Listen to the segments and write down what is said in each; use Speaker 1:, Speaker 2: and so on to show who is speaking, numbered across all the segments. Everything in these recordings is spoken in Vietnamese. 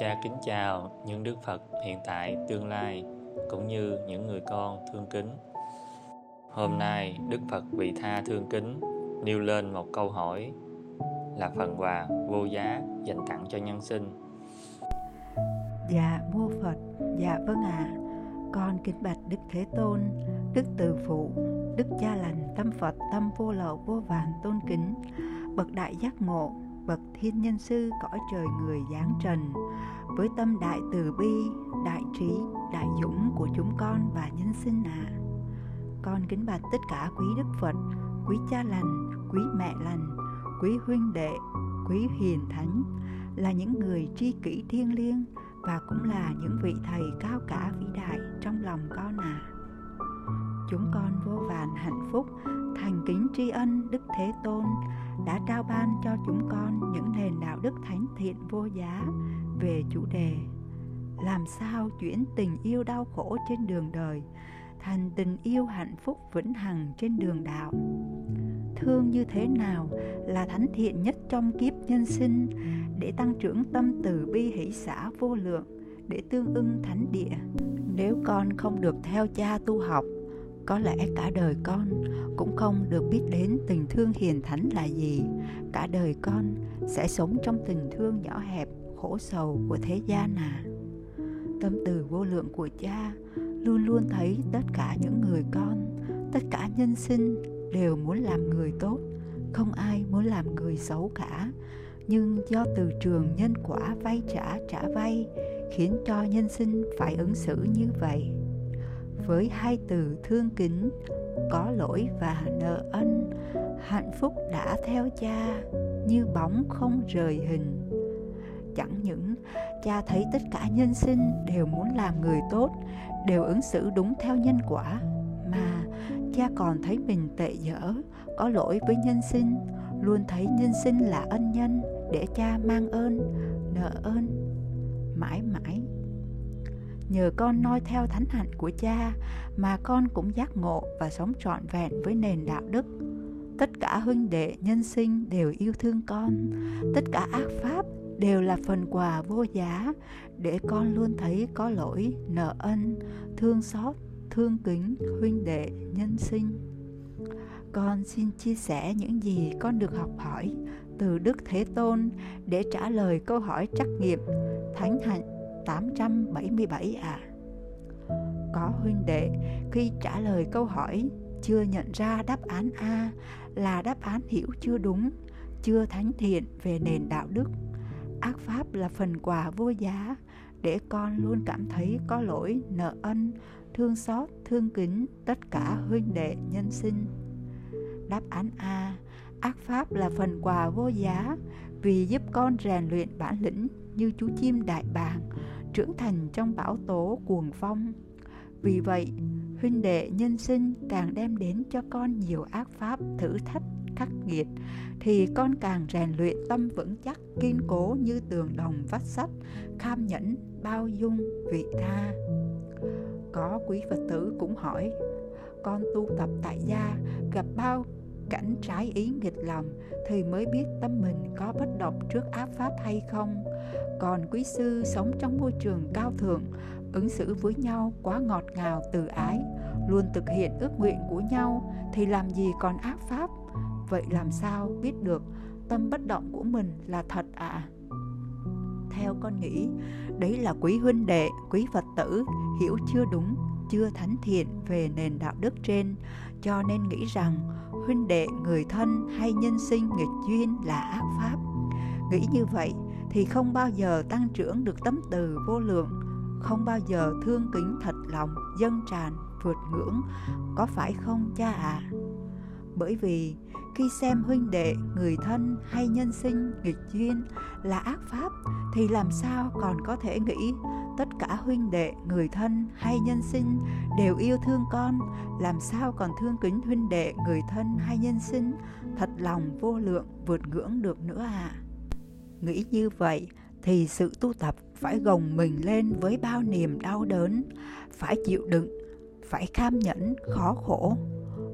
Speaker 1: Cha kính chào những Đức Phật hiện tại, tương lai cũng như những người con thương kính. Hôm nay Đức Phật vị tha thương kính nêu lên một câu hỏi là phần quà vô giá dành tặng cho nhân sinh.
Speaker 2: Dạ mô Phật, dạ vâng ạ. À. Con kính bạch Đức Thế Tôn, Đức Từ Phụ, Đức Cha Lành, Tâm Phật, Tâm Vô Lậu, Vô Vàn Tôn Kính, Bậc Đại Giác Ngộ, bậc thiên nhân sư cõi trời người giáng trần, với tâm đại từ bi, đại trí, đại dũng của chúng con và nhân sinh ạ à. con kính bạch tất cả quý đức phật, quý cha lành, quý mẹ lành, quý huynh đệ, quý hiền thánh, là những người tri kỷ thiêng liêng và cũng là những vị thầy cao cả vĩ đại trong lòng con à chúng con vô vàn hạnh phúc, thành kính tri ân đức thế tôn đã trao ban cho chúng con những nền đạo đức thánh thiện vô giá về chủ đề làm sao chuyển tình yêu đau khổ trên đường đời thành tình yêu hạnh phúc vĩnh hằng trên đường đạo? Thương như thế nào là thánh thiện nhất trong kiếp nhân sinh để tăng trưởng tâm từ bi hỷ xã vô lượng để tương ưng thánh địa? Nếu con không được theo cha tu học có lẽ cả đời con cũng không được biết đến tình thương hiền thánh là gì. Cả đời con sẽ sống trong tình thương nhỏ hẹp, khổ sầu của thế gian à. Tâm từ vô lượng của cha luôn luôn thấy tất cả những người con, tất cả nhân sinh đều muốn làm người tốt. Không ai muốn làm người xấu cả. Nhưng do từ trường nhân quả vay trả trả vay khiến cho nhân sinh phải ứng xử như vậy với hai từ thương kính, có lỗi và nợ ân. Hạnh phúc đã theo cha, như bóng không rời hình. Chẳng những cha thấy tất cả nhân sinh đều muốn làm người tốt, đều ứng xử đúng theo nhân quả, mà cha còn thấy mình tệ dở, có lỗi với nhân sinh, luôn thấy nhân sinh là ân nhân để cha mang ơn, nợ ơn. Mãi mãi nhờ con noi theo thánh hạnh của cha mà con cũng giác ngộ và sống trọn vẹn với nền đạo đức. Tất cả huynh đệ, nhân sinh đều yêu thương con. Tất cả ác pháp đều là phần quà vô giá để con luôn thấy có lỗi, nợ ân, thương xót, thương kính huynh đệ, nhân sinh. Con xin chia sẻ những gì con được học hỏi từ Đức Thế Tôn để trả lời câu hỏi trắc nghiệm, Thánh hạnh 877 à. Có huynh đệ khi trả lời câu hỏi chưa nhận ra đáp án A là đáp án hiểu chưa đúng, chưa thánh thiện về nền đạo đức. Ác pháp là phần quà vô giá để con luôn cảm thấy có lỗi, nợ ân, thương xót, thương kính tất cả huynh đệ nhân sinh. Đáp án A, ác pháp là phần quà vô giá vì giúp con rèn luyện bản lĩnh như chú chim đại bàng, trưởng thành trong bão tố cuồng phong. Vì vậy, huynh đệ nhân sinh càng đem đến cho con nhiều ác pháp thử thách, khắc nghiệt, thì con càng rèn luyện tâm vững chắc, kiên cố như tường đồng vách sắt, kham nhẫn bao dung vị tha. Có quý phật tử cũng hỏi, con tu tập tại gia gặp bao cảnh trái ý nghịch lòng thì mới biết tâm mình có bất động trước ác pháp hay không. Còn quý sư sống trong môi trường cao thượng, ứng xử với nhau quá ngọt ngào, từ ái, luôn thực hiện ước nguyện của nhau thì làm gì còn ác pháp? Vậy làm sao biết được tâm bất động của mình là thật ạ? À? theo con nghĩ, đấy là quý huynh đệ, quý phật tử hiểu chưa đúng? Chưa thánh thiện về nền đạo đức trên, cho nên nghĩ rằng huynh đệ, người thân hay nhân sinh nghịch duyên là ác pháp nghĩ như vậy thì không bao giờ tăng trưởng được tấm từ vô lượng, không bao giờ thương kính thật lòng, dâng tràn, vượt ngưỡng, có phải không, cha ạ à? bởi vì khi xem huynh đệ, người thân hay nhân sinh nghịch duyên là ác pháp thì làm sao còn có thể nghĩ tất cả huynh đệ, người thân hay nhân sinh đều yêu thương con. Làm sao còn thương kính huynh đệ, người thân hay nhân sinh? Thật lòng vô lượng, vượt ngưỡng được nữa à? Nghĩ như vậy thì sự tu tập phải gồng mình lên với bao niềm đau đớn, phải chịu đựng, phải kham nhẫn, khó khổ.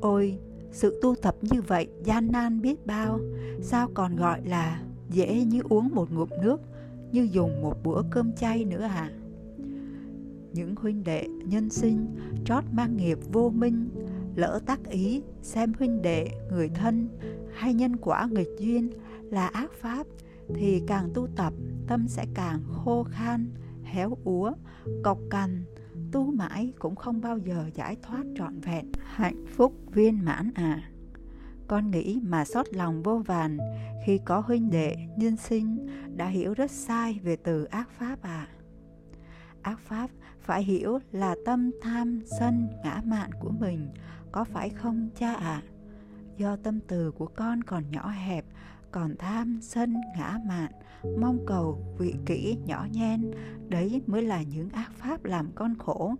Speaker 2: Ôi, sự tu tập như vậy gian nan biết bao. Sao còn gọi là dễ như uống một ngụm nước, như dùng một bữa cơm chay nữa à? Những huynh đệ nhân sinh, trót mang nghiệp vô minh, lỡ tác ý xem huynh đệ người thân hay nhân quả nghịch duyên là ác pháp, thì càng tu tập, tâm sẽ càng khô khan, héo úa, cọc cằn, tu mãi cũng không bao giờ giải thoát trọn vẹn, hạnh phúc viên mãn à. Con nghĩ mà xót lòng vô vàn khi có huynh đệ nhân sinh đã hiểu rất sai về từ ác pháp à ác pháp, phải hiểu là tâm tham sân ngã mạn của mình, có phải không cha ạ à? do tâm từ của con còn nhỏ hẹp, còn tham sân ngã mạn, mong cầu vị kỷ nhỏ nhen, đấy mới là những ác pháp làm con khổ,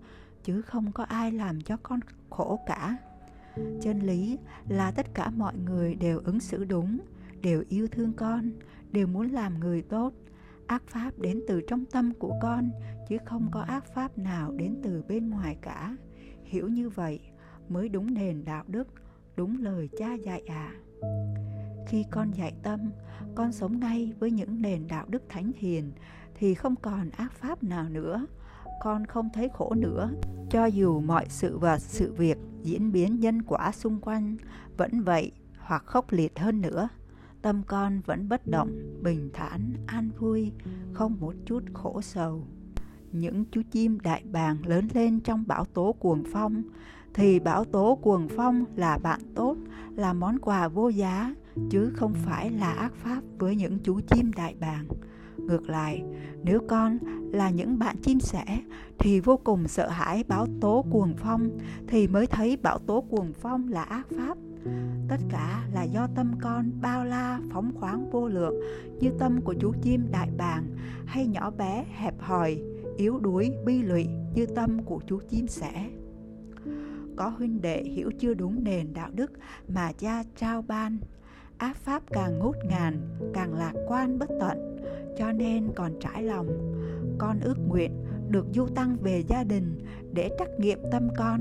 Speaker 2: chứ không có ai làm cho con khổ cả chân lý là tất cả mọi người đều ứng xử đúng, đều yêu thương con, đều muốn làm người tốt ác pháp đến từ trong tâm của con, chứ không có ác pháp nào đến từ bên ngoài cả. Hiểu như vậy mới đúng nền đạo đức, đúng lời cha dạy à. Khi con dạy tâm, con sống ngay với những nền đạo đức thánh hiền, thì không còn ác pháp nào nữa. Con không thấy khổ nữa, cho dù mọi sự và sự việc diễn biến nhân quả xung quanh, vẫn vậy hoặc khốc liệt hơn nữa tâm con vẫn bất động, bình thản, an vui, không một chút khổ sầu. Những chú chim đại bàng lớn lên trong bão tố cuồng phong, thì bão tố cuồng phong là bạn tốt, là món quà vô giá, chứ không phải là ác pháp với những chú chim đại bàng. Ngược lại, nếu con là những bạn chim sẻ, thì vô cùng sợ hãi bão tố cuồng phong, thì mới thấy bão tố cuồng phong là ác pháp tất cả là do tâm con bao la, phóng khoáng vô lượng, như tâm của chú chim đại bàng hay nhỏ bé hẹp hòi, yếu đuối, bi lụy, như tâm của chú chim sẻ. Có huynh đệ hiểu chưa đúng nền đạo đức mà cha trao ban, ác pháp càng ngút ngàn, càng lạc quan bất tận, cho nên còn trải lòng, con ước nguyện được du tăng về gia đình để trắc nghiệm tâm con.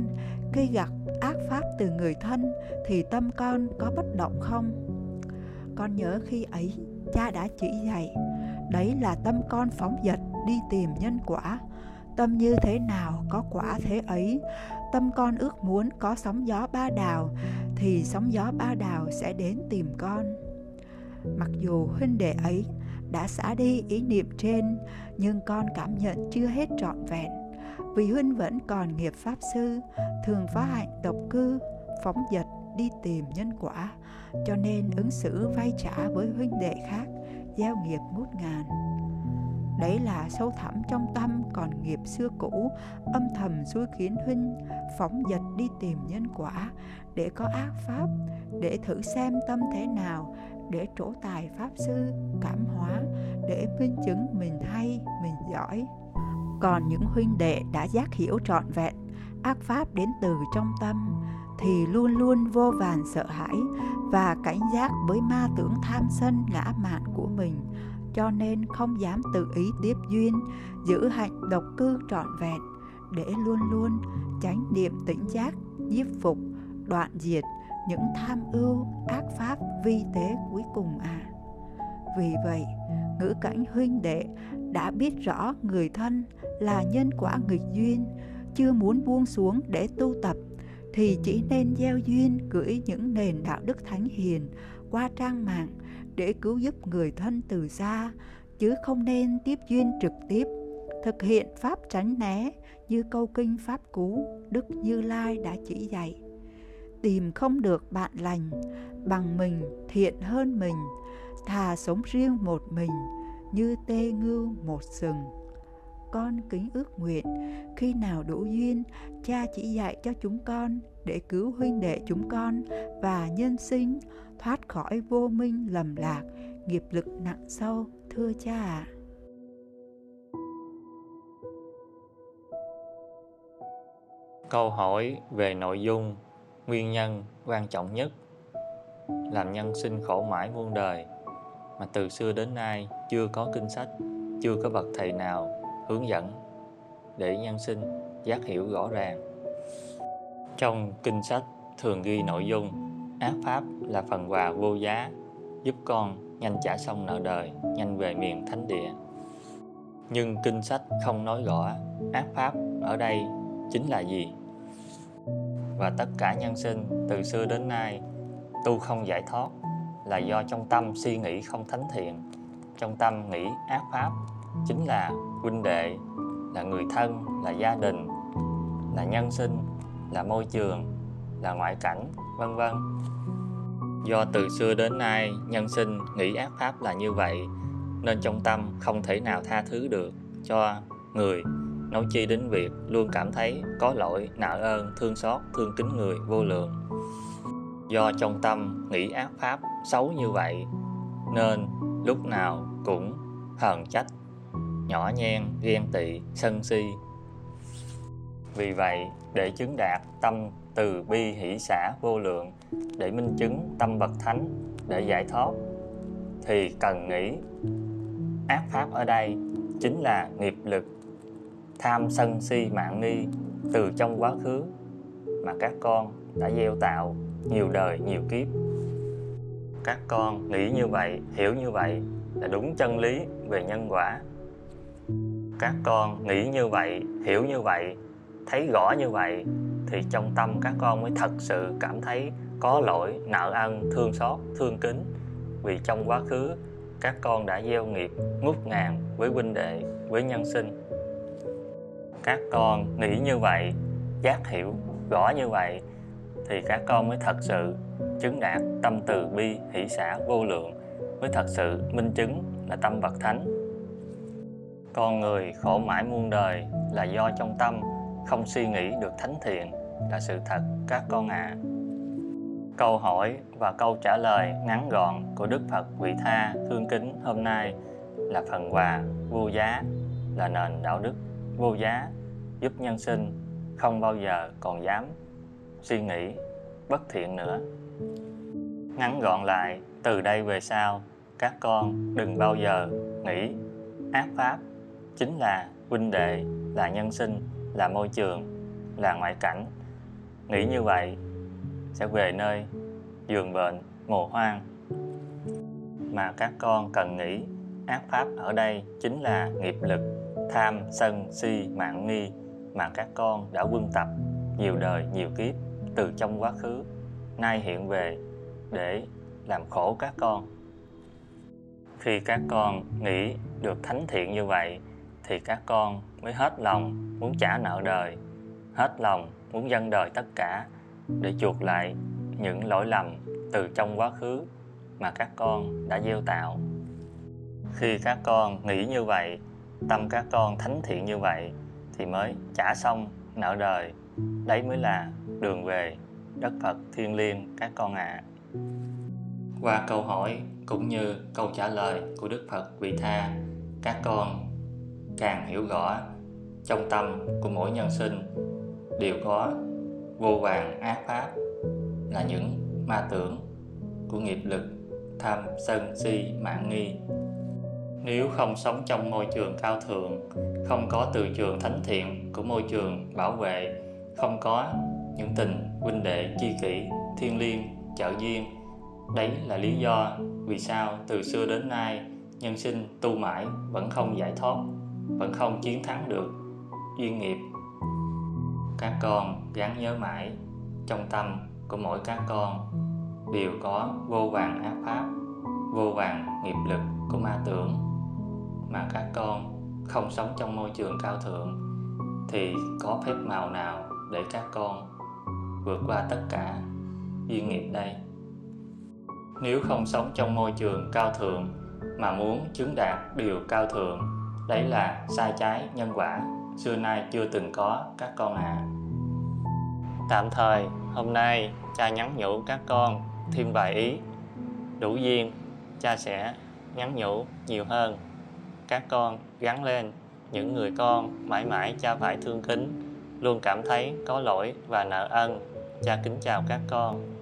Speaker 2: Khi gặp ác pháp từ người thân thì tâm con có bất động không? Con nhớ khi ấy, cha đã chỉ dạy, đấy là tâm con phóng dật đi tìm nhân quả. Tâm như thế nào có quả thế ấy. Tâm con ước muốn có sóng gió ba đào thì sóng gió ba đào sẽ đến tìm con. Mặc dù huynh đệ ấy đã xả đi ý niệm trên, nhưng con cảm nhận chưa hết trọn vẹn. Vì huynh vẫn còn nghiệp pháp sư, thường phá hạnh độc cư, phóng dật đi tìm nhân quả, cho nên ứng xử vay trả với huynh đệ khác, gieo nghiệp ngút ngàn. Đấy là sâu thẳm trong tâm còn nghiệp xưa cũ, âm thầm xui khiến huynh phóng dật đi tìm nhân quả để có ác pháp, để thử xem tâm thế nào để trổ tài pháp sư, cảm hóa, để minh chứng mình hay, mình giỏi. Còn những huynh đệ đã giác hiểu trọn vẹn, ác pháp đến từ trong tâm, thì luôn luôn vô vàn sợ hãi và cảnh giác với ma tưởng tham sân ngã mạn của mình. Cho nên không dám tự ý tiếp duyên, giữ hạnh độc cư trọn vẹn, để luôn luôn tránh niệm tỉnh giác, nhiếp phục, đoạn diệt những tham ưu, ác pháp, vi tế cuối cùng à. Vì vậy, ngữ cảnh huynh đệ đã biết rõ người thân là nhân quả nghịch duyên, chưa muốn buông xuống để tu tập, thì chỉ nên gieo duyên gửi những nền đạo đức thánh hiền qua trang mạng để cứu giúp người thân từ xa, chứ không nên tiếp duyên trực tiếp, thực hiện pháp tránh né như câu kinh pháp cú đức như lai đã chỉ dạy tìm không được bạn lành, bằng mình thiện hơn mình, thà sống riêng một mình như tê ngưu một sừng con kính ước nguyện, khi nào đủ duyên, cha chỉ dạy cho chúng con để cứu huynh đệ chúng con và nhân sinh thoát khỏi vô minh lầm lạc, nghiệp lực nặng sâu, thưa cha ạ à.
Speaker 1: câu hỏi về nội dung nguyên nhân quan trọng nhất làm nhân sinh khổ mãi muôn đời mà từ xưa đến nay chưa có kinh sách, chưa có bậc thầy nào hướng dẫn để nhân sinh giác hiểu rõ ràng. Trong kinh sách thường ghi nội dung ác pháp là phần quà vô giá, giúp con nhanh trả xong nợ đời, nhanh về miền thánh địa. Nhưng kinh sách không nói rõ ác pháp ở đây chính là gì và tất cả nhân sinh từ xưa đến nay, tu không giải thoát là do trong tâm suy nghĩ không thánh thiện. Trong tâm nghĩ ác pháp chính là huynh đệ, là người thân, là gia đình, là nhân sinh, là môi trường, là ngoại cảnh, vân vân. Do từ xưa đến nay nhân sinh nghĩ ác pháp là như vậy, nên trong tâm không thể nào tha thứ được cho người nói chi đến việc luôn cảm thấy có lỗi, nợ ơn, thương xót, thương kính người vô lượng. Do trong tâm nghĩ ác pháp xấu như vậy, nên lúc nào cũng hờn trách, nhỏ nhen, ghen tị, sân si. Vì vậy, để chứng đạt tâm từ bi hỷ xã vô lượng, để minh chứng tâm bậc thánh, để giải thoát, thì cần nghĩ ác pháp ở đây chính là nghiệp lực tham sân si mạng nghi từ trong quá khứ mà các con đã gieo tạo nhiều đời nhiều kiếp. Các con nghĩ như vậy, hiểu như vậy là đúng chân lý về nhân quả. Các con nghĩ như vậy, hiểu như vậy, thấy rõ như vậy thì trong tâm các con mới thật sự cảm thấy có lỗi, nợ ân thương xót, thương kính. Vì trong quá khứ, các con đã gieo nghiệp ngút ngàn với huynh đệ, với nhân sinh các con nghĩ như vậy, giác hiểu rõ như vậy, thì các con mới thật sự chứng đạt tâm từ bi, hỷ xã vô lượng, mới thật sự minh chứng là tâm bậc thánh con người khổ mãi muôn đời là do trong tâm không suy nghĩ được thánh thiện, là sự thật các con ạ à. câu hỏi và câu trả lời ngắn gọn của đức phật vị tha thương kính hôm nay là phần quà vô giá là nền đạo đức vô giá, giúp nhân sinh không bao giờ còn dám suy nghĩ bất thiện nữa. Ngắn gọn lại, từ đây về sau, các con đừng bao giờ nghĩ ác pháp chính là huynh đệ, là nhân sinh, là môi trường, là ngoại cảnh. Nghĩ như vậy sẽ về nơi giường bệnh mồ hoang. Mà các con cần nghĩ ác pháp ở đây chính là nghiệp lực tham, sân, si, mạng, nghi mà các con đã quân tập nhiều đời, nhiều kiếp từ trong quá khứ, nay hiện về để làm khổ các con. Khi các con nghĩ được thánh thiện như vậy, thì các con mới hết lòng muốn trả nợ đời, hết lòng muốn dâng đời tất cả để chuộc lại những lỗi lầm từ trong quá khứ mà các con đã gieo tạo. Khi các con nghĩ như vậy tâm các con thánh thiện như vậy thì mới trả xong nợ đời đấy mới là đường về đất phật thiên liêng các con ạ à. qua câu hỏi cũng như câu trả lời của đức phật vị tha, các con càng hiểu rõ trong tâm của mỗi nhân sinh đều có vô vàng ác pháp là những ma tưởng của nghiệp lực tham sân si mạng nghi nếu không sống trong môi trường cao thượng, không có từ trường thánh thiện của môi trường bảo vệ, không có những tình huynh đệ chi kỷ thiên liêng trợ duyên, đấy là lý do vì sao từ xưa đến nay nhân sinh tu mãi vẫn không giải thoát, vẫn không chiến thắng được duyên nghiệp. Các con gắn nhớ mãi trong tâm của mỗi các con đều có vô vàng ác pháp, vô vàng nghiệp lực của ma tưởng mà các con không sống trong môi trường cao thượng, thì có phép màu nào để các con vượt qua tất cả duyên nghiệp đây? Nếu không sống trong môi trường cao thượng mà muốn chứng đạt điều cao thượng, đấy là sai trái nhân quả xưa nay chưa từng có, các con ạ. À. tạm thời, hôm nay, cha nhắn nhủ các con thêm vài ý. Đủ duyên, cha sẽ nhắn nhủ nhiều hơn các con gắn lên. Những người con mãi mãi cha phải thương kính, luôn cảm thấy có lỗi và nợ ân. Cha kính chào các con.